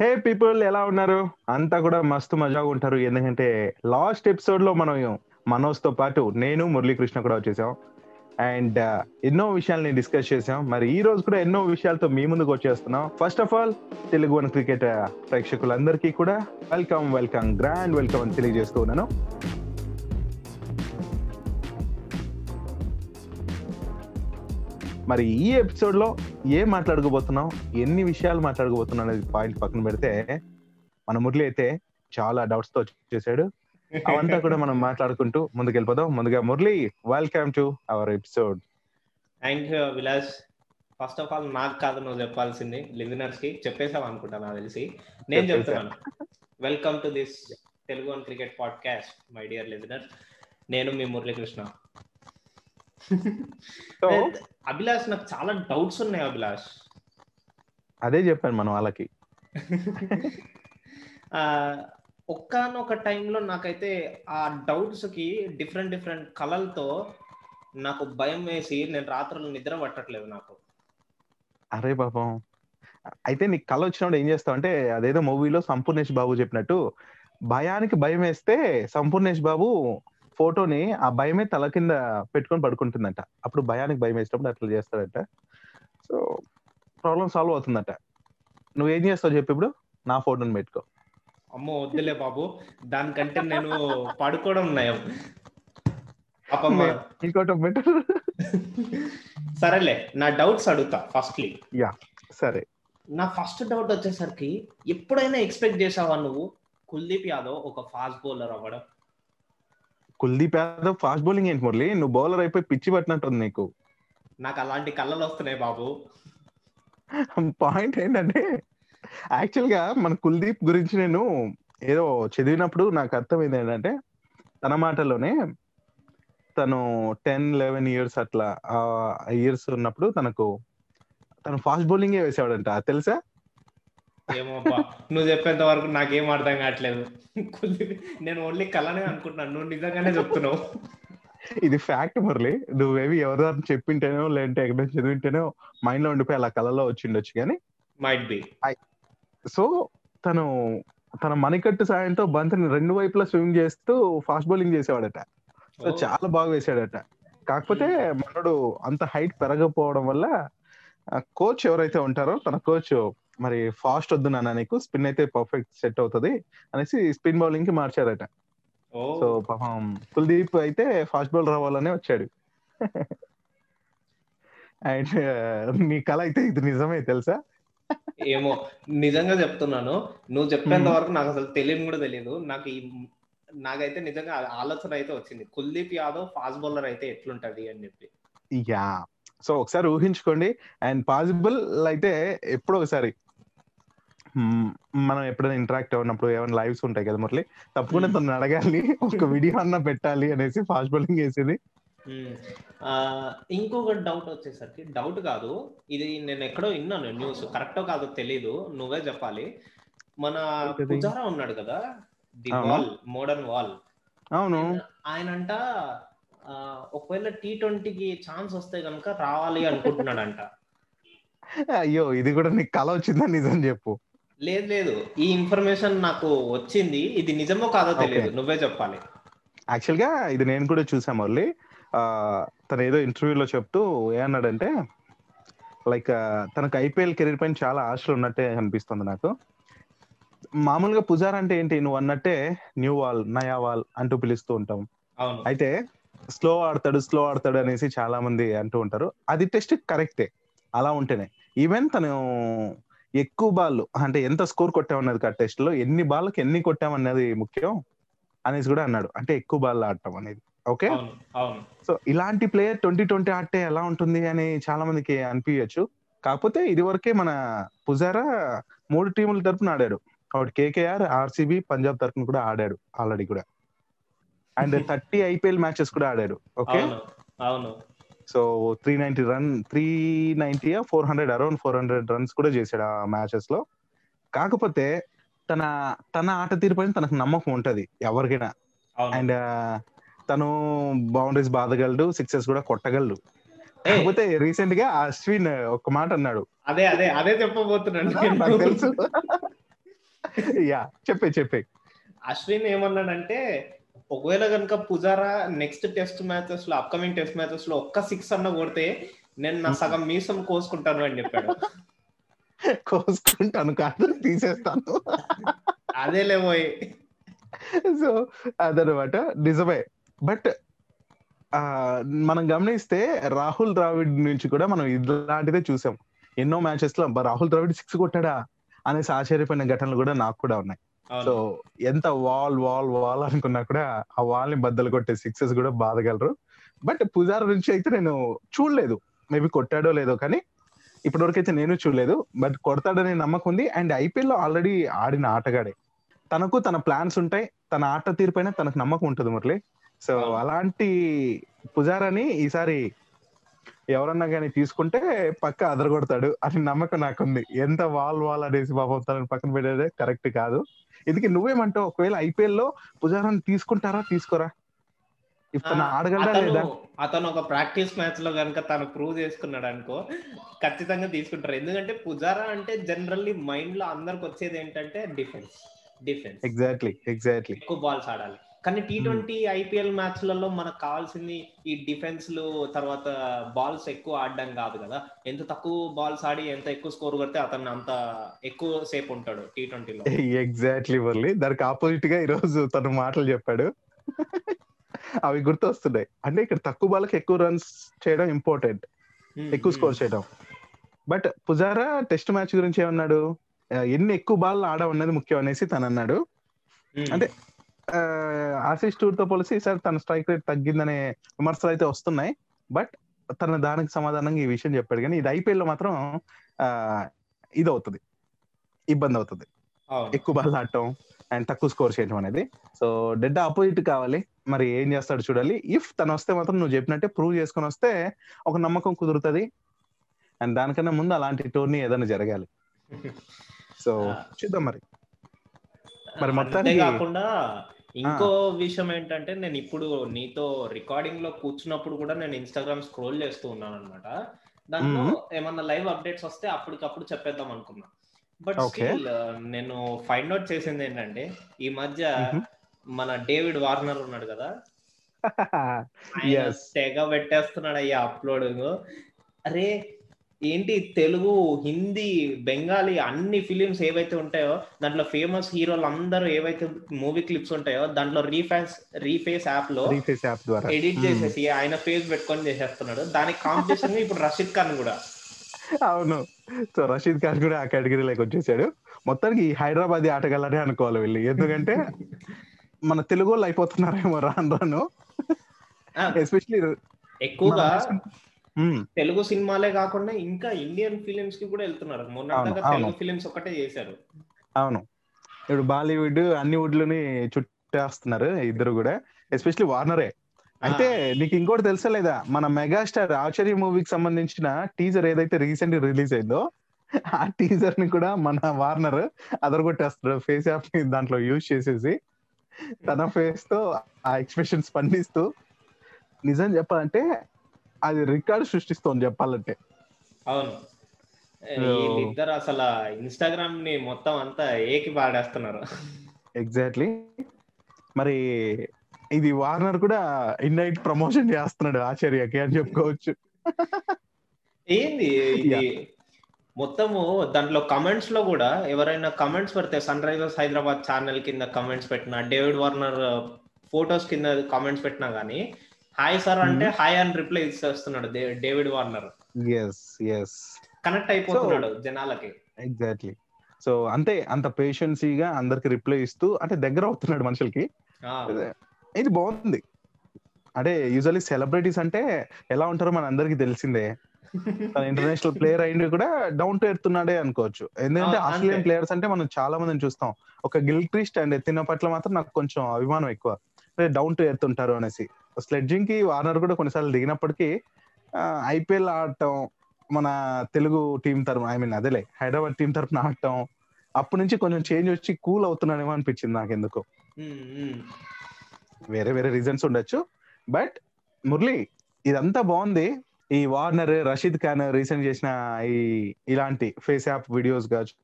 హే people ఎలా ఉన్నారు? అంతా కూడా మస్తు మజాగా ఉంటారు. ఎందుకంటే లాస్ట్ ఎపిసోడ్లో మనం మనోజ్తో పాటు నేను మురళీకృష్ణ కూడా వచ్చేసాం. అండ్ uh, ఎన్నో విషయాల్ని డిస్కస్ చేసాం మరి ఈ రోజు కూడా ఎన్నో విషయాలతో మీ ముందుకు వచ్చేస్తున్నాం. First of all Telugu one cricket uh, ప్రేక్షకులందరికీ కూడా వెల్కమ్ వెల్కమ్ గ్రాండ్ వెల్కమ్ అని తెలియజేస్తూ ఉన్నాను. మరి ఈ ఎపిసోడ్లో ఏం మాట్లాడుకోబోతున్నాం ఎన్ని విషయాలు మాట్లాడుకోబోతున్నాం అనేది పాయింట్ పక్కన పెడితే మన మురళి అయితే చాలా డౌట్స్తో వచ్చేసాడు. అవంతా కూడా మనం మాట్లాడుకుంటూ ముందుకు వెళ్ళిపోదాం ముందుగా Murali welcome to our episode thank you Vilas first of all నాకు కాదు నువ్వు చెప్పాల్సింది లిజనర్స్కి చెప్పేసావు అనుకుంటా నాకు తెలిసి. నేను చెప్తున్నాను. Welcome to this Telugu one cricket podcast my dear listener నేను మీ మురళీకృష్ణ. సో అభిలాష్ నాకు చాలా డౌట్స్ ఉన్నాయి అభిలాష్. అదే చెప్పాను మనం వాళ్ళకి. ఒక్కనొక టైంలో నాకైతే ఆ డౌట్స్కి డిఫరెంట్ డిఫరెంట్ కళలతో నాకు భయం వేసి నేను రాత్రులు నిద్ర పట్టట్లేదు నాకు. అరే పాపం. అయితే నీకు కళ వచ్చినప్పుడు ఏం చేస్తావు? అంటే అదేదో మూవీలో సంపూర్ణేష్ బాబు చెప్పినట్టు భయానికి భయం వేస్తే సంపూర్ణేష్ బాబు ఫోటోని ఆ భయమే తల కింద పెట్టుకొని పడుకుంటుందంట. అప్పుడు భయానికి భయం వేసినప్పుడు అట్లా చేస్తాడంట. సో ప్రాబ్లం సాల్వ్ అవుతుందట. నువ్వేం చేస్తావు చెప్పి ఇప్పుడు? నా ఫోటోని పెట్టుకో. అమ్మో వద్దులే బాబు. దానికంటే నేను పడుకోవడం నయం. సరేలే నా డౌట్స్ అడుగుతా ఫస్ట్లీ. యా సరే. నా ఫస్ట్ డౌట్ వచ్చేసరికి ఎప్పుడైనా ఎక్స్పెక్ట్ చేసావా నువ్వు? కుల్దీప్ యాదవ్ ఒక ఫాస్ట్ బౌలర్ అవ్వడం? కుల్దీప్ యాదవ్ ఫాస్ట్ బౌలింగ్ ఏంటి మురళి? నువ్వు బౌలర్ అయిపోయి పిచ్చి పట్టినట్టుంది నీకు. నాకు అలాంటి కళ్ళలు వస్తున్నాయి బాబు. పాయింట్ ఏంటంటే యాక్చువల్గా మన కుల్దీప్ గురించి నేను ఏదో చదివినప్పుడు నాకు అర్థమైంది ఏంటంటే తన మాటలోనే తను టెన్ లెవెన్ ఇయర్స్ అట్లా ఇయర్స్ ఉన్నప్పుడు తనకు తను ఫాస్ట్ బౌలింగ్ వేసేవాడంట. తెలుసా? ఏమో అబ్బా నువ్వు చెప్పేంత వరకు నాకేం అర్థం కావట్లేదు. నేను ఓన్లీ కళనే అనుకుంటున్నాను. నువ్వు నిజంగానే చెప్తున్నావు. ఇది ఫ్యాక్ట్ మురళి. నువ్వేవి ఎవరో చెప్పింటేనో లేదంటే ఎక్కడ చదివింటేనో మైండ్లో ఉండిపోయి అలా కళలో వచ్చిండొచ్చు కానీ మైట్ బి సో తను తన మణికట్టు సాయంతో బంతిని రెండు వైపులా స్వింగ్ చేస్తూ ఫాస్ట్ బౌలింగ్ చేసేవాడట. సో చాలా బాగా వేసాడట. కాకపోతే మనడు అంత హైట్ పెరగకపోవడం వల్ల కోచ్ ఎవరైతే ఉంటారో తన కోచ్ మరి ఫాస్ట్ వద్దు నాన్న నీకు. స్పిన్ అయితే పర్ఫెక్ట్ సెట్ అవుతుంది అనేసి స్పిన్ బౌలింగ్కి మార్చారట సో పాపం కుల్దీప్ అయితే ఫాస్ట్ బౌలర్ అవ్వాలనే వచ్చాడు. అండ్ నీ కళ అయితే ఇది నిజమే తెలుసా? ఏమో నిజంగా చెప్తున్నాను. నువ్వు చెప్పేంత వరకు నాకు అసలు తెలియని కూడా తెలియదు నాకు ఈ నాకైతే నిజంగా ఆలోచన అయితే వచ్చింది. కుల్దీప్ యాదవ్ ఫాస్ట్ బౌలర్ అయితే ఎట్లుంటది అని చెప్పి. యా. సో ఒకసారి ఊహించుకోండి. అండ్ పాసిబుల్ అయితే ఎప్పుడో ఒకసారి. మనం ఎప్పుడైనా ఇంటరాక్ట్ అవునప్పుడు ఏమైనా లైవ్స్ ఉంటాయి కదా మురళి? తప్పకుండా తను అడగాలి. ఒక వీడియో అన్న పెట్టాలి అనేసి ఫాస్ట్ బౌలింగ్ వేసేది ఇంకొక డౌట్ వచ్చేసరికి డౌట్ కాదు. ఇది నేను ఎక్కడో విన్నాను న్యూస్ కరెక్టో కాదో తెలీదు. నువ్వే చెప్పాలి. మన పుజారా ఉన్నాడు కదా? The wall modern wall. అవును. ఆయనంట ఒకవేళ టీ ట్వంటీకి ఛాన్స్ వస్తే కనుక రావాలి అనుకుంటున్నాడంట. అయ్యో ఇది కూడా నీకు కళ వచ్చిందా నిజం చెప్పు. లేదు లేదు. ఈ ఇన్ఫర్మేషన్ నాకు వచ్చింది. ఇది నిజమో కాదో తెలియదు. నువ్వే చెప్పాలి. యాక్చువల్గా ఇది నేను కూడా చూసా మురళి తను ఏదో ఇంటర్వ్యూలో చెప్తూ ఏమన్నాడంటే లైక్ తనకు ఐపీఎల్ కెరీర్ పైన చాలా ఆశలు ఉన్నట్టే అనిపిస్తుంది నాకు. మామూలుగా పుజార్ అంటే ఏంటి? నువ్వు అన్నట్టే న్యూ వాల్ నయా వాల్ అంటూ పిలుస్తూ ఉంటాం. అయితే స్లో ఆడతాడు స్లో ఆడతాడు అనేసి చాలా మంది అంటూ ఉంటారు. అది టెస్ట్ కరెక్టే. అలా ఉంటేనే. ఈవెన్ తను ఎక్కువ బాల్ అంటే ఎంత స్కోర్ కొట్టామన్నది ఆ టెస్ట్లో ఎన్ని బాల్కి ఎన్ని కొట్టామన్నది ముఖ్యం అనేసి కూడా అన్నాడు. అంటే ఎక్కువ బాల్ ఆడటం అనేది. ఓకే? సో ఇలాంటి ప్లేయర్ ట్వంటీ ట్వంటీ ఆడితే ఎలా ఉంటుంది అని చాలా మందికి అనిపించచ్చు కాకపోతే ఇది వరకే మన పుజారా మూడు టీముల తరపున ఆడాడు. కాబట్టి కేకేఆర్ ఆర్సీబీ పంజాబ్ తరపున కూడా ఆడాడు ఆల్రెడీ కూడా. అండ్ థర్టీ ఐపీఎల్ మ్యాచెస్ కూడా ఆడాడు. ఓకే? అవును. So three ninety run three ninety four hundred around four hundred runs కూడా చేశాడు ఆ మ్యాచెస్లో. కాకపోతే తన తన ఆట తీరు పైన తనకు నమ్మకం ఉంటది ఎవరికైనా. అండ్ తను బౌండరీస్ బాధగలడు సిక్సెస్ కూడా కొట్టగలడు. కాకపోతే రీసెంట్గా అశ్విన్ ఒక మాట అన్నాడు. అదే అదే అదే చెప్పబోతున్నాను నాకు తెలుసు. యా చెప్పే చెప్పే. అశ్విన్ ఏమన్నాడంటే ఒకవేళ కనుక పుజారా నెక్స్ట్ టెస్ట్ మ్యాచెస్లో అప్కమింగ్ టెస్ట్ మ్యాచెస్లో ఒక్క సిక్స్ అన్న కొడితే నేను నా సగం మీసం కోసుకుంటాను అని చెప్పాడు. కోసుకుంటాను కాదు తీసేస్తాను. అదే లేబోయ్ సో అదనమాట. నిజమే. బట్ మనం గమనిస్తే రాహుల్ ద్రావిడ్ నుంచి కూడా మనం ఇలాంటిదే చూసాం. ఎన్నో మ్యాచెస్లో "అబ్బా, రాహుల్ ద్రావిడ్ సిక్స్ కొట్టాడా? అనేసి ఆశ్చర్యపోయిన ఘటనలు కూడా నాకు కూడా ఉన్నాయి. సో ఎంత వాల్ వాల్ వాల్ అనుకున్నా కూడా ఆ వాల్ని బద్దలు కొట్టే సిక్సెస్ కూడా బాధగలరు. బట్ పుజారా నుంచి అయితే నేను చూడలేదు. మేబీ కొట్టాడో లేదో కానీ ఇప్పటివరకు అయితే నేను చూడలేదు. బట్ కొడతాడనే నమ్మకం ఉంది. అండ్ ఐపీఎల్లో ఆల్రెడీ ఆడిన ఆటగాడే. తనకు తన ప్లాన్స్ ఉంటాయి. తన ఆట తీరుపైన తనకు నమ్మకం ఉంటుంది మురళి. సో. అలాంటి పుజారాని ఈసారి ఎవరన్నా కానీ తీసుకుంటే పక్క అదరగొడతాడు అని నమ్మకం నాకుంది. ఎంత వాల్ వాల్ అనేసి పాపం తనని పక్కన పెట్టేదే కరెక్ట్ కాదు. ఇందుకే నువ్వేమంటావు? ఒకవేళ ఐపీఎల్లో పుజారాన్ని తీసుకుంటారా? తీసుకోరా? ఆడగలడా అతను లేదా? అతను ఒక ప్రాక్టీస్ మ్యాచ్లో కనుక తను ప్రూవ్ చేసుకున్నాడు అనుకో ఖచ్చితంగా తీసుకుంటారు. ఎందుకంటే పుజారా అంటే జనరల్లీ మైండ్లో అందరికి వచ్చేది ఏంటంటే డిఫెన్స్. డిఫెన్స్. ఎగ్జాక్ట్లీ ఎగ్జాక్ట్లీ ఎక్కువ బాల్స్ ఆడాలి. కానీ టీ ట్వంటీ ఐపీఎల్ మ్యాచ్లలో మనకు కావాల్సింది ఈ డిఫెన్స్లు తర్వాత బాల్స్ ఎక్కువ ఆడడం కాదు కదా. ఎంత తక్కువ బాల్స్ ఆడి ఎంత ఎక్కువ స్కోర్ కొడితే అతను అంత ఎక్కువ సేపు ఉంటాడు టీ ట్వంటీలో ఎగ్జాక్ట్లీ వర్లీ దానికి ఆపోజిట్గా ఈ రోజు తను మాటలు చెప్పాడు. అవి గుర్తొస్తున్నాయి. అంటే ఇక్కడ తక్కువ బాల్కి ఎక్కువ రన్స్ చేయడం ఇంపార్టెంట్ ఎక్కువ స్కోర్ చేయడం. బట్ పుజారా టెస్ట్ మ్యాచ్ గురించి ఏమన్నాడు? ఎన్ని ఎక్కువ బాల్ ఆడమన్నది ముఖ్యం అనేసి తను అన్నాడు అంటే ఆశీష్ టూర్తో పోలిసి ఈసారి తన స్ట్రైక్ రేట్ తగ్గిందనే విమర్శలు అయితే వస్తున్నాయి. బట్ తన దానికి సమాధానంగా ఈ విషయం చెప్పాడు. కానీ ఇది ఐపీఎల్లో మాత్రం ఆ, ఇది అవుతుంది ఇబ్బంది అవుతుంది. ఎక్కువ బాల్ ఆడటం అండ్ తక్కువ స్కోర్ చేయడం అనేది. సో డెడ్ ఆపోజిట్ కావాలి. మరి ఏం చేస్తాడు చూడాలి. ఇఫ్ తను వస్తే మాత్రం నువ్వు చెప్పినట్టే ప్రూవ్ చేసుకొని వస్తే ఒక నమ్మకం కుదురుతుంది. అండ్ దానికన్నా ముందు అలాంటి టోర్నీ ఏదైనా జరగాలి. సో చూద్దాం మరి. మరి మొత్తానికి- కాకుండా ఇంకో విషయం ఏంటంటే నేను ఇప్పుడు నీతో రికార్డింగ్లో కూర్చున్నప్పుడు కూడా నేను ఇన్స్టాగ్రామ్ స్క్రోల్ చేస్తూ ఉన్నాను అనమాట దాంట్లో. ఏమన్నా లైవ్ అప్డేట్స్ వస్తే అప్పటికప్పుడు చెప్పేద్దాం అనుకున్నా బట్. స్టిల్ నేను ఫైండ్ అవుట్ చేసింది ఏంటంటే ఈ మధ్య. మన డేవిడ్ వార్నర్ ఉన్నాడు కదా. తెగ పెట్టేస్తున్నాడు అయ్యా అప్లోడింగ్ అరే ఏంటి తెలుగు హిందీ బెంగాలీ అన్ని ఫిలిమ్స్ ఏవైతే ఉంటాయో దాంట్లో ఫేమస్ హీరోలు అందరూ ఏవైతే మూవీ క్లిప్స్ ఉంటాయో దాంట్లో రీఫేస్ రీఫేస్ యాప్లో రీఫేస్ యాప్ ద్వారా. Edit Hmm. చేసేసి ఆయన ఫేస్ పెట్టుకొని చేసేస్తున్నాడు. దానికి కాంపిటీషన్ ఇప్పుడు రషీద్ ఖాన్ కూడా. అవును. సో రషీద్ ఖాన్ కూడా ఆ కేటగిరీలోకి వచ్చేసాడు. మొత్తానికి ఈ హైదరాబాద్ ఆటగాళ్ళనే అనుకోవాలి వీళ్ళు. ఎందుకంటే మన తెలుగు వాళ్ళు అయిపోతున్నారేమో రాను ఎస్పెషలీ ఎక్కువగా తెలుగు సినిమాలే కాకుండా ఇంకా ఇండియన్ ఫిలిమ్స్కి కూడా వెళ్తున్నారు. మొన్న తెలుగు. ఫిలిమ్స్ ఒకటే చేశారు. అవును. ఇప్పుడు బాలీవుడ్ అన్ని వుడ్లని చుట్టేస్తున్నారు ఇద్దరు కూడా ఎస్పెషలీ వార్నరే. అయితే నీకు ఇంకోటి తెలుసా లేదా? మన మెగాస్టార్ ఆచార్య మూవీకి సంబంధించిన టీజర్ ఏదైతే రీసెంట్ రిలీజ్ అయిందో ఆ టీజర్ని కూడా మన వార్నర్ అదరగొట్టేస్తున్నాడు ఫేస్ యాప్ని దాంట్లో యూజ్ చేసేసి. తన ఫేస్తో ఆ ఎక్స్ప్రెషన్ స్పందిస్తూ నిజం చెప్పాలంటే అది రికార్డు సృష్టిస్తోంది చెప్పాలంటే. అవును. వీళ్ళిద్దరు అసలు ఇన్స్టాగ్రామ్ని మొత్తం అంతా ఏకి పాడేస్తున్నారు. ఎగ్జాక్ట్లీ. మరి ఇది వార్నర్ కూడా ఇన్వైట్ ప్రమోషన్ చేస్తున్నాడు ఆచార్యకి అని చెప్పుకోవచ్చు. ఏంది ఇది? మొత్తము దాంట్లో కమెంట్స్లో కూడా ఎవరైనా కమెంట్స్ పెడితే సన్ రైజర్స్ హైదరాబాద్ ఛానల్ కింద కమెంట్స్ పెట్టినా డేవిడ్ వార్నర్ ఫోటోస్ కింద కమెంట్స్ పెట్టినా గానీ హాయ్ సార్ అంటే హాయ్ అని reply ఇచ్చేస్తున్నాడు Da- David Warner. Yes yes connect అయిపోతున్నాడు జనాలకి. ఎగ్జాక్ట్లీ సో అంతే అంత పేషెన్సీగా అందరికి రిప్లై ఇస్తూ అంటే దగ్గర అవుతున్నాడు మనుషులకి. ఇది బాగుంది. అంటే యూజువల్లీ సెలబ్రిటీస్ అంటే ఎలా ఉంటారో మన అందరికి తెలిసిందే. తన ఇంటర్నేషనల్ ప్లేయర్ అయింది కూడా డౌన్ టు ఎడుతున్నాడే అనుకోవచ్చు. ఎందుకంటే ఆస్ట్రేలియన్. ప్లేయర్స్ అంటే మనం చాలా మందిని చూస్తాం. ఒక గిల్ క్రిస్ట్ అండ్ ఎత్తిన పట్ల మాత్రం నాకు కొంచెం అభిమానం ఎక్కువ. డౌన్ టు ఎర్త్ ఉంటారు అనేసి. స్లెడ్జింగ్కి వార్నర్ కూడా కొన్నిసార్లు దిగినప్పటికీ ఐపీఎల్ ఆడటం మన తెలుగు టీం తరఫున ఐ మీన్ అదేలే హైదరాబాద్ టీం తరఫున ఆడటం అప్పటి నుంచి కొంచెం చేంజ్ వచ్చి కూల్ అవుతున్నాడేమో అనిపించింది నాకు ఎందుకు. వేరే వేరే రీజన్స్ ఉండొచ్చు. బట్ మురళి ఇదంతా బాగుంది ఈ వార్నర్ రషీద్ ఖాన్ రీసెంట్ చేసిన ఈ ఇలాంటి ఫేస్ యాప్ వీడియోస్ కావచ్చు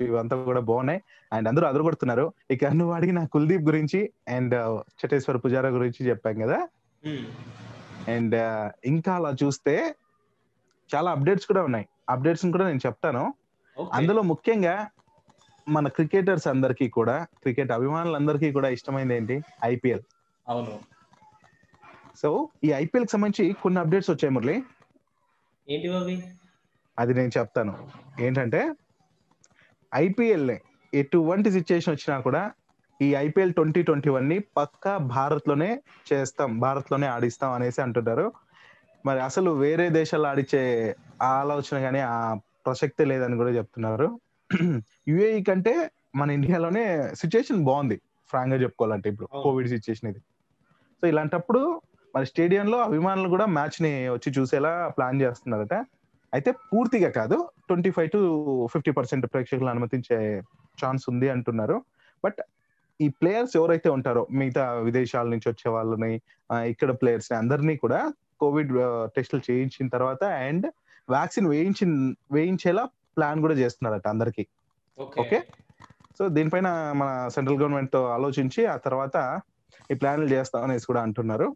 ఇవంతా కూడా బాగున్నాయి. అండ్ అందరూ అదరగొడుతున్నారు. ఇక నువ్వు అడిగిన కుల్దీప్ గురించి అండ్ చటేశ్వర్ పుజారా గురించి చెప్పాం కదా. అండ్ ఇంకా అలా చూస్తే చాలా అప్డేట్స్ కూడా ఉన్నాయి. అప్డేట్స్ కూడా నేను చెప్తాను. అందులో ముఖ్యంగా మన క్రికెటర్స్ అందరికీ కూడా క్రికెట్ అభిమానులందరికీ కూడా ఇష్టమైంది ఏంటి? ఐపీఎల్. అవును. సో ఈ ఐపీఎల్కి సంబంధించి కొన్ని అప్డేట్స్ వచ్చాయి మురళి. ఏంటి అది నేను చెప్తాను. ఏంటంటే ఐపీఎల్ ఎటువంటి సిచ్యుయేషన్ వచ్చినా కూడా ఈ ఐపీఎల్ ట్వంటీ ట్వంటీ వన్ని పక్కా భారత్లోనే చేస్తాం భారత్లోనే ఆడిస్తాం అనేసి అంటున్నారు. మరి అసలు వేరే దేశాల్లో ఆడిచ్చే ఆ ఆలోచన కానీ ఆ ప్రసక్తే లేదని కూడా చెప్తున్నారు. యుఏఈ కంటే మన ఇండియాలోనే సిచ్యుయేషన్ బాగుంది ఫ్రాంక్గా చెప్పుకోవాలంటే ఇప్పుడు. కోవిడ్ సిచ్యుయేషన్ ఇది. సో ఇలాంటప్పుడు మరి స్టేడియంలో అభిమానులు కూడా మ్యాచ్ని వచ్చి చూసేలా ప్లాన్ చేస్తున్నారట. అయితే పూర్తిగా కాదు twenty five to fifty percent ప్రేక్షకులను అనుమతించే ఛాన్స్ ఉంది అంటున్నారు. బట్ ఈ ప్లేయర్స్ ఎవరైతే ఉంటారో మిగతా విదేశాల నుంచి వచ్చే వాళ్ళని ఇక్కడ ప్లేయర్స్ని అందరినీ కూడా కోవిడ్ టెస్టులు చేయించిన తర్వాత అండ్ వ్యాక్సిన్ వేయించి వేయించేలా ప్లాన్ కూడా చేస్తున్నారట అందరికి. ఓకే. ఓకే. సో దీనిపైన మన సెంట్రల్ గవర్నమెంట్తో ఆలోచించి ఆ తర్వాత ఈ ప్లాన్లు చేస్తాం అనేసి కూడా అంటున్నారు.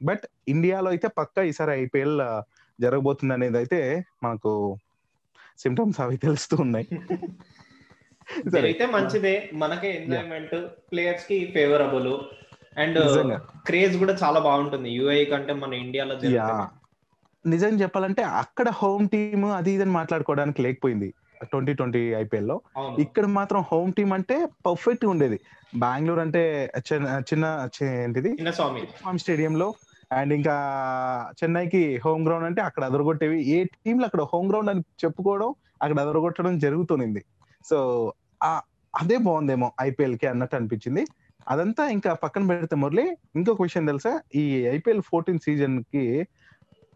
బట్ ఇండియాలో అయితే పక్క ఈసారి ఐపీఎల్ జరగబోతుంది అనేది అయితే మనకు సిమ్టమ్స్ అవి తెలుస్తూ ఉన్నాయి. మంచిదే. మనకే ఎంజాయ్మెంట్ ప్లేయర్స్కి ఫేవరబుల్ అండ్. క్రేజ్ కూడా చాలా బాగుంటుంది. యుఐ కంటే మన ఇండియాలో నిజం చెప్పాలంటే అక్కడ హోమ్ టీమ్ అది ఇది అని మాట్లాడుకోవడానికి లేకపోయింది. ట్వంటీ ట్వంటీ ఐపీఎల్లో ఇక్కడ మాత్రం హోమ్ టీమ్ అంటే పర్ఫెక్ట్గా ఉండేది. బెంగళూరు అంటే చిన్న చిన్న ఏంటిది? చిన్న స్వామి స్టేడియం లో అండ్ ఇంకా చెన్నైకి హోమ్ గ్రౌండ్ అంటే అక్కడ అదరగొట్టేవి. ఏ టీంలు అక్కడ హోమ్ గ్రౌండ్ అని చెప్పుకోవడం అక్కడ అదరగొట్టడం జరుగుతుంది సో ఆ అదే బాగుందేమో ఐపీఎల్కి అన్నట్టు అనిపించింది. అదంతా ఇంకా పక్కన పెడితే మురళి ఇంకొక విషయం తెలుసా? ఈ ఐపీఎల్ ఫోర్టీన్ సీజన్కి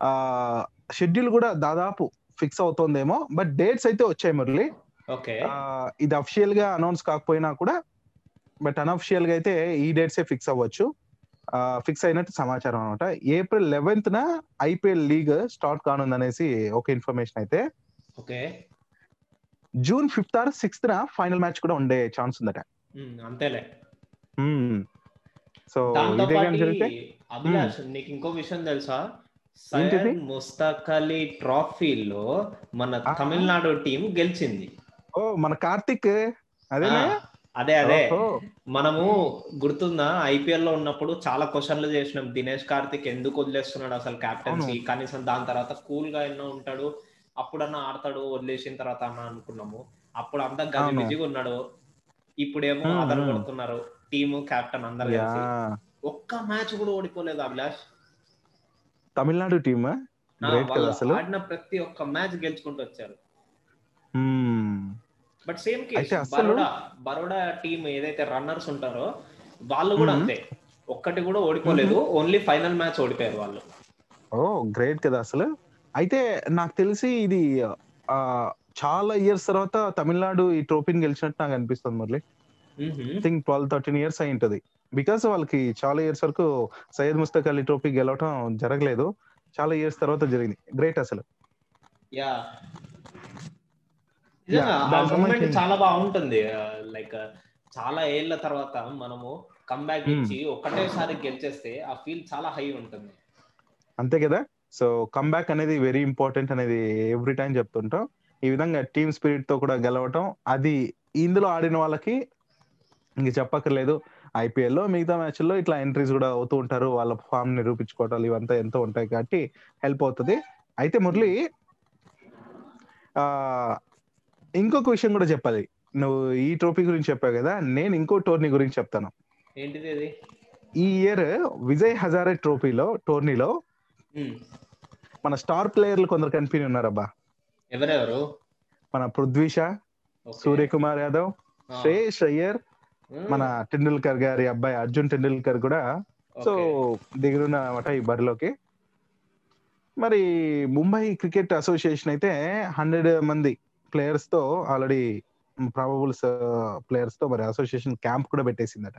ఆ షెడ్యూల్ కూడా దాదాపు ఫిక్స్ అవుతోందేమో బట్ డేట్స్ అయితే వచ్చాయి మురళి. ఇది అఫిషియల్గా అనౌన్స్ కాకపోయినా కూడా బట్ అన్అఫిషియల్గా అయితే ఈ డేట్స్ ఏ ఫిక్స్ అవ్వచ్చు. ఫిక్స్ అయినట్టు సమాచారం అనమాట ఏప్రిల్ లెవెన్త్ న ఐపీఎల్ లీగ్ స్టార్ట్ కానుంది అనేసి ఒక ఇన్ఫర్మేషన్ అయితే. Okay. June fifth or sixth న ఫైనల్ మ్యాచ్ కూడా ఉండే ఛాన్స్ ఉందట. అంతేలే. సో ఇదే జరిగితే అభిలాష్ నీకు ఇంకో విషయం తెలుసా? సయ్యద్ ముస్తాక్ అలీ ట్రోఫీలో మన. తమిళనాడు టీం గెలిచింది. ఓ మన కార్తిక్ అదేనా? అదే అదే. మనము గుర్తుందా? ఐపీఎల్లో ఉన్నప్పుడు చాలా క్వశ్చన్లు చేసినాం. దినేష్ కార్తిక్ ఎందుకు వదిలేస్తున్నాడు అసలు కెప్టెన్సీ కనీసం దాని తర్వాత కూల్గా ఎన్నో ఉంటాడు. అప్పుడన్నా ఆడతాడు వదిలేసిన తర్వాత అన్న అనుకున్నాము. అప్పుడు అంతా గది. బిజీగా ఉన్నాడు. ఇప్పుడేమో మ్మ్. కొడుతున్నారు. టీము కెప్టెన్ అందరు కలిసి. ఒక్క మ్యాచ్ కూడా ఓడిపోలేదు అభిలాష్. తమిళనాడు టీమ్? ఆడిన ప్రతి ఒక్క మ్యాచ్ గెలుచుకుంటూ వచ్చారు. But same case Baroda Baroda team ఏదైతే రన్నర్స్ ఉంటారో వాళ్ళు కూడా. అంతే. ఒక్కటి కూడా ఓడిపోలేదు. ఓన్లీ ఫైనల్ మ్యాచ్ ఓడిపోయారు వాళ్ళు. ఓ గ్రేట్ కదా అసలు. అయితే నాకు తెలిసి ఇది చాలా ఇయర్స్ తర్వాత తమిళనాడు ఈ ట్రోఫీని గెలిచినట్టు నాకు అనిపిస్తుంది Murali. Think twelve thirteen years అయి ఉంటది. బికాస్ వాళ్ళకి చాలా ఇయర్స్ వరకు సయ్యద్ ముస్తక్ అలీ ట్రోఫీ గెలవటం జరగలేదు. చాలా ఇయర్స్ తర్వాత జరిగింది. గ్రేట్ అసలు. యా నిజంగా ఆ దానికి మూమెంట్ సంబంధించి- చాలా బాగుంటుంది. లైక్ చాలా ఏళ్ళ తర్వాత మనము కంబ్యాక్ Hmm. ఇచ్చి ఒకటేసారి గెలిచేస్తే ఆ ఫీల్ చాలా హై ఉంటుంది. అంతే కదా? సో కమ్బ్యాక్ అనేది వెరీ ఇంపార్టెంట్ అనేది ఎవ్రీ టైం చెప్తుంటాం. ఈ విధంగా టీమ్ స్పిరిట్తో కూడా గెలవటం అది ఇందులో ఆడిన వాళ్ళకి ఇంక చెప్పక్కర్లేదు. ఐపీఎల్లో మిగతా మ్యాచ్ల్లో ఇట్లా ఎంట్రీస్ కూడా అవుతూ ఉంటారు. వాళ్ళ ఫామ్ నిరూపించుకోవటాలు ఇవంతా ఎంతో ఉంటాయి కాబట్టి హెల్ప్ అవుతుంది. అయితే మురళి ఆ ఇంకొక విషయం కూడా చెప్పాలి నువ్వు ఈ ట్రోఫీ గురించి చెప్పావు కదా నేను ఇంకో టోర్నీ గురించి చెప్తాను ఏంటిది ఈ ఇయర్ విజయ్ హజారే ట్రోఫీలో టోర్నీలో. మన స్టార్ ప్లేయర్లు కొందరు కనిపిని ఉన్నారబ్బా ఎవరెవరు మన పృథ్వీ షా Okay. సూర్యకుమార్ యాదవ్. శ్రేయస్ అయ్యర్. మన టెండూల్కర్ గారి అబ్బాయి అర్జున్ టెండూల్కర్ కూడా సో Okay. దిగురున్న అనమాట ఈ బరిలోకి మరి ముంబై క్రికెట్ అసోసియేషన్ అయితే హండ్రెడ్ మంది ప్లేయర్స్తో ఆల్రెడీ ప్రాబబుల్స్ ప్లేయర్స్తో మరి అసోసియేషన్ క్యాంప్ కూడా పెట్టేసిందట.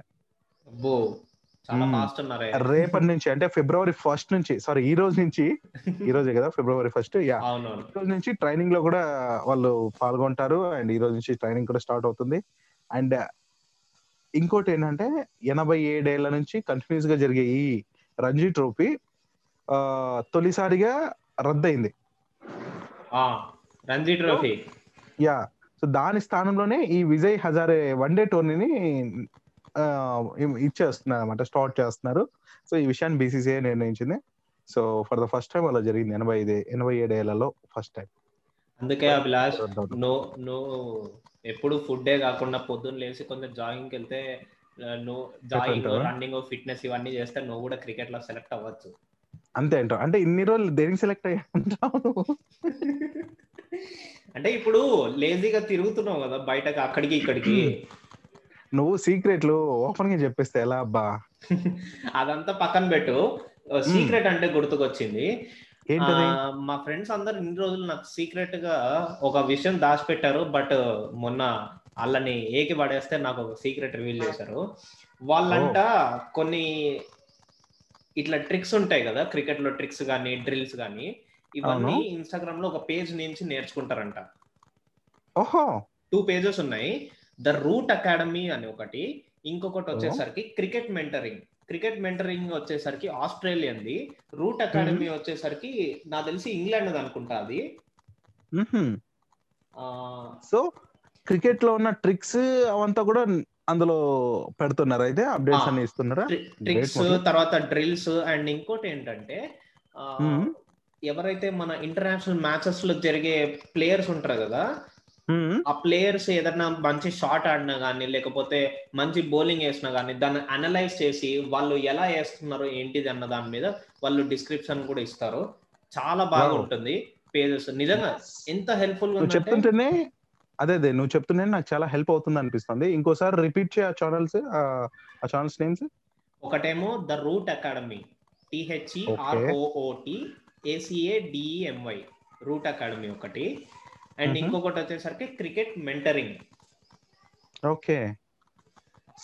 ఉన్నారే. రేపటి నుంచి అంటే ఫిబ్రవరి ఫస్ట్ నుంచి సారీ ఈ రోజు నుంచి ఈ రోజే కదా ఫిబ్రవరి ఫస్ట్ యా ఈ రోజు నుంచి ట్రైనింగ్లో కూడా వాళ్ళు పాల్గొంటారు అండ్ ఈ రోజు నుంచి ట్రైనింగ్ కూడా స్టార్ట్ అవుతుంది. అండ్ ఇంకోటి ఏంటంటే ఎనభై ఏడేళ్ళ నుంచి కంటిన్యూస్గా జరిగే ఈ రంజీ ట్రోఫీ ఆ, తొలిసారిగా రద్దయింది. రంజీ ట్రోఫీ యా సో దాని స్థానంలోనే ఈ విజయ్ హజారే వన్డే టోర్నీని ఆ, ఇ- ఇచ్చేస్తున్నారు అనమాట స్టార్ట్ చేస్తున్నారు. సో ఈ విషయాన్ని బీసీసీఐ నిర్ణయించింది. So for the first time అలా జరిగింది ఎనభై ఐదు ఎనభై ఏడేళ్ళలో ఫస్ట్ టైం అందుకే అభిలాష్ నువ్వు నువ్వు ఎప్పుడు ఫుడ్డే కాకుండా పొద్దున్న లేచి కొంచెం జాగింగ్కి వెళ్తే నువ్వు జాగింగ్? రన్నింగ్ ఫిట్నెస్ ఇవన్నీ చేస్తే నువ్వు కూడా క్రికెట్లో సెలెక్ట్ అవ్వచ్చు. అంతే అంటావు. అంటే ఇన్ని రోజులు దేనికి సెలెక్ట్ నువ్వు? అంటే ఇప్పుడు లేజీగా తిరుగుతున్నావు కదా బయటకు అక్కడికి ఇక్కడికి. నువ్వు సీక్రెట్లు ఓపెన్గా చెప్పేస్తే ఎలా అబ్బా? అదంతా పక్కన పెట్టు. సీక్రెట్ అంటే గుర్తుకొచ్చింది. మా ఫ్రెండ్స్ అందరు ఇన్ని రోజులు నాకు సీక్రెట్గా ఒక విషయం దాచిపెట్టారు బట్ మొన్న వాళ్ళని ఏకి పడేస్తే నాకు ఒక సీక్రెట్ రివీల్ చేశారు. వాళ్ళంట కొన్ని ఇట్లా ట్రిక్స్ ఉంటాయి కదా క్రికెట్లో ట్రిక్స్ కానీ డ్రిల్స్ కానీ. ఇవన్నీ. ఇన్స్టాగ్రామ్లో ఒక పేజ్ నుంచి నేర్చుకుంటారంట. ఓహో. టూ పేజెస్ ఉన్నాయి. ద రూట్ అకాడమీ అని ఒకటి. ఇంకొకటి వచ్చేసరికి క్రికెట్ మెంటరింగ్ క్రికెట్ మెంటరింగ్ వచ్చేసరికి ఆస్ట్రేలియన్ది. రూట్ అకాడమీ వచ్చేసరికి నాకు తెలిసి ఇంగ్లాండ్ అనుకుంటా అది. సో క్రికెట్లో ఉన్న ట్రిక్స్ అవంతా కూడా అందులో పెడుతున్నారు అయితే? అప్డేట్స్. అన్ని ఇస్తున్నారా? ట్రిక్స్. తర్వాత డ్రిల్స్ అండ్ ఇంకోటి ఏంటంటే. ఎవరైతే మన ఇంటర్నేషనల్ మ్యాచెస్లో జరిగే ప్లేయర్స్ ఉంటారు కదా. ఆ ప్లేయర్స్ ఏదైనా మంచి షాట్ ఆడినా కానీ లేకపోతే మంచి బౌలింగ్ వేసినా కానీ దాన్ని అనలైజ్ చేసి వాళ్ళు ఎలా వేస్తున్నారు ఏంటిది అన్న దాని మీద వాళ్ళు డిస్క్రిప్షన్ కూడా ఇస్తారు. చాలా బాగా. ఉంటుంది పేజెస్ నిజంగా ఎంత హెల్ప్ఫుల్ చెప్తుంటేనే అదే అదే నువ్వు చెప్తుంటే నాకు చాలా హెల్ప్ అవుతుంది అనిపిస్తుంది. ఇంకోసారి రిపీట్ చేయ ఆ ఛానల్స్ ఆ ఛానల్స్ నేమ్స్ ఒకటేమో the Root academy. T H E R O O T A C A D E M Y Root academy ఒకటి. అండ్. ఇంకొకటి వచ్చేసరికి క్రికెట్ మెంటరింగ్. ఓకే.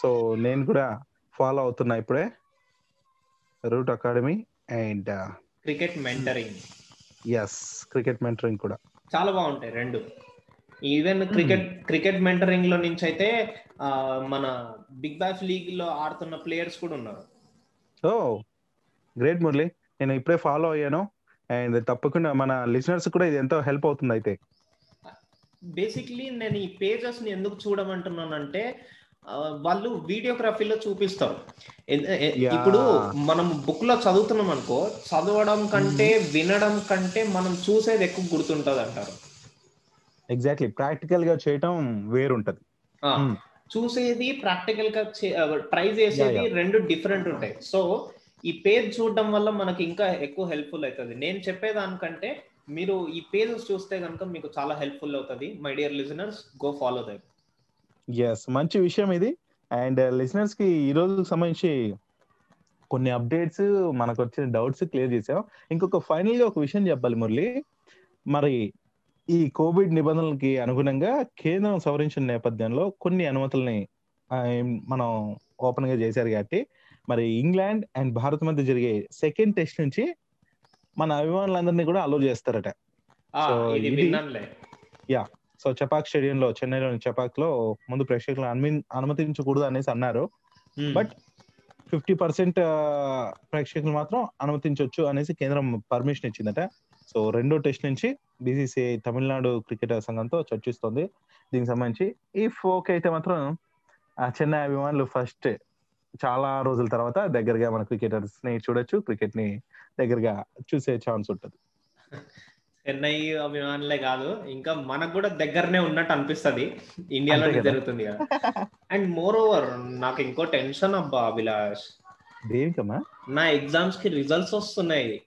సో నేను కూడా ఫాలో అవుతున్నా ఇప్పుడే. Root academy and cricket mentoring. Yes cricket mentoring కూడా. చాలా బాగుంటాయి రెండు. ఈవెన్ క్రికెట్ క్రికెట్ మెంటరింగ్లో నుంచి అయితే మన బిగ్ బాష్ లీగ్లో ఆడుతున్న ప్లేయర్స్ కూడా ఉన్నారు. Oh great Murali. నేను ఇప్పుడే ఫాలో అయ్యాను. అండ్ తప్పకుండా మన లిసనర్స్ కూడా ఇది ఎంతో హెల్ప్ అవుతుంది అయితే. బేసిక్లీ నేను ఈ పేజెస్ని ఎందుకు చూడమంటున్నానంటే ఆ, వాళ్ళు వీడియోగ్రఫీలో చూపిస్తారు. ఇప్పుడు మనం బుక్లో చదువుతున్నాం అనుకో చదవడం కంటే వినడం కంటే మనం చూసేది ఎక్కువ గుర్తుంటది అంటారు ఎగ్జాక్ట్లీ. ప్రాక్టికల్గా చేయటం వేరుంటది. చూసేది ప్రాక్టికల్గా ట్రై చేసేది రెండు డిఫరెంట్ ఉంటాయి. సో ఈ పేజ్ చూడడం వల్ల మనకి ఇంకా ఎక్కువ హెల్ప్ఫుల్ అవుతుంది. నేను చెప్పేదానికంటే మీరు ఈ పేజెస్ చూస్తే కనుక మీకు చాలా హెల్ప్ఫుల్ అవుతుంది. My dear listeners go follow that yes మంచి విషయం ఇది. అండ్ లిసనర్స్ uh, కి ఈ రోజు సంబంధించి కొన్ని అప్డేట్స్ మనకు వచ్చిన డౌట్స్ క్లియర్ చేసాం ఇంకొక ఫైనల్గా ఒక విషయం చెప్పాలి మురళి. మరి ఈ కోవిడ్ నిబంధనలకి అనుగుణంగా కేంద్రం సవరించిన నేపథ్యంలో కొన్ని అనుమతుల్ని మనం ఓపెన్గా చేశారు కాబట్టి మరి ఇంగ్లాండ్ అండ్ భారత్ మధ్య జరిగే సెకండ్ టెస్ట్ నుంచి మన అభిమానులందరినీ కూడా అలో చేస్తారట. విన్నానులే. సో చపాక్ స్టేడియంలో చెన్నైలోని చపాక్లో ముందు ప్రేక్షకులను అనుమి- అనుమతించకూడదు అనేసి అన్నారు. But ఫిఫ్టీ పర్సెంట్ ప్రేక్షకులు మాత్రం అనుమతించవచ్చు అనేసి కేంద్రం పర్మిషన్ ఇచ్చిందట. సో రెండో టెస్ట్ నుంచి బీసీసీఐ తమిళనాడు క్రికెట్ సంఘంతో చర్చిస్తోంది. దీనికి సంబంధించి ఇఫ్ ఓకే అయితే మాత్రం చెన్నై అభిమానులు ఫస్ట్ చాలా రోజుల తర్వాత దగ్గరగా మన క్రికెటర్స్ని చూడొచ్చు. క్రికెట్ని దగ్గరగా చూసే ఛాన్స్ ఉంటుంది. చెన్నై అభిమానులే కాదు ఇంకా మనకు కూడా దగ్గరనే ఉన్నట్టు అనిపిస్తది. ఇండియాలో. జరుగుతుంది కదా. అండ్ మోర్ ఓవర్ నాకు ఇంకో టెన్షన్ అబ్బా అభిలాష్. దేనికమ్మా? నా ఎగ్జామ్స్కి రిజల్ట్స్ వస్తున్నాయి.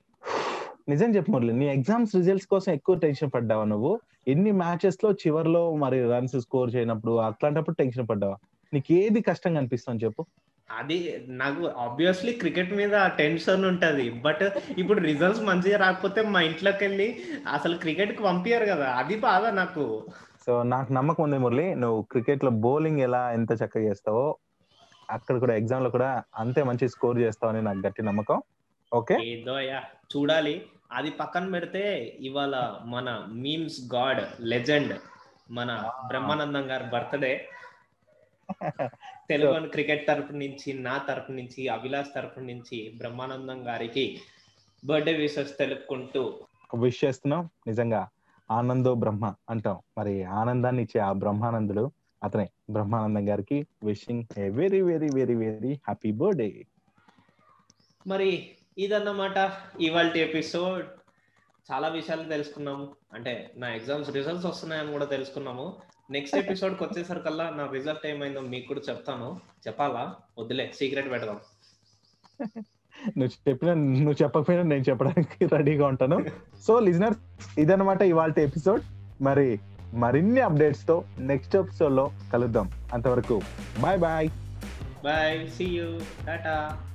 నిజం చెప్పు మురళి నీ ఎగ్జామ్స్ రిజల్ట్స్ కోసం ఎక్కువ టెన్షన్ పడ్డావా నువ్వు? ఎన్ని మ్యాచెస్లో చివర్లో మరి రన్స్ స్కోర్ చేయనప్పుడు అట్లాంటప్పుడు టెన్షన్ పడ్డావా? నీకు ఏది కష్టంగా అనిపిస్తుంది చెప్పు. అది నాకు ఆబ్వియస్లీ క్రికెట్ మీద టెన్షన్ ఉంటది. బట్ ఇప్పుడు రిజల్ట్స్ మంచిగా రాకపోతే మా ఇంట్లోకి వెళ్ళి అసలు క్రికెట్కి పంపించారు కదా. అది బాధ నాకు. సో నాకు నమ్మకం ఉంది మురళి. నువ్వు క్రికెట్లో బౌలింగ్ ఎలా ఎంత చక్కగా చేస్తావో అక్కడ కూడా ఎగ్జామ్లో కూడా అంతే మంచి స్కోర్ చేస్తావని నాకు గట్టి నమ్మకం. ఓకే చూడాలి. అది పక్కన పెడితే ఇవాళ మన మీమ్స్ గాడ్ లెజెండ్ మన బ్రహ్మానందం గారి బర్త్డే తెలుగు క్రికెట్ తరపు నుంచి నా తరపు నుంచి అభిలాష్ తరపు నుంచి బ్రహ్మానందం గారికి బర్త్డే విషెస్ తెలుపుకుంటూ విష్ చేస్తున్నాం. నిజంగా ఆనందో బ్రహ్మ అంటాం. మరి ఆనందాన్ని ఇచ్చే ఆ బ్రహ్మానందుడు అతనే బ్రహ్మానందం గారికి wishing a very very very very happy birthday మరి ఇదన్నమాట ఇవాళ ఎపిసోడ్ చాలా విషయాలు తెలుసుకున్నాము. అంటే నా ఎగ్జామ్స్ రిజల్ట్స్ వస్తున్నాయని కూడా తెలుసుకున్నాము. నెక్స్ట్ ఎపిసోడ్కి వచ్చేసరికల్లా నా రిజల్ట్ ఏమైందో మీకు కూడా చెప్తాను. చెప్పాలా? వద్దులే సీక్రెట్ పెడదాం. నువ్వు చెప్పిన నువ్వు చెప్పకపోయినా నేను చెప్పడానికి రెడీగా ఉంటాను. సో లిజనర్ ఇదన్నమాట ఇవాళ ఎపిసోడ్. మరి మరిన్ని అప్డేట్స్తో నెక్స్ట్ ఎపిసోడ్లో కలుద్దాం. అంతవరకు bye bye. Bye see you tata.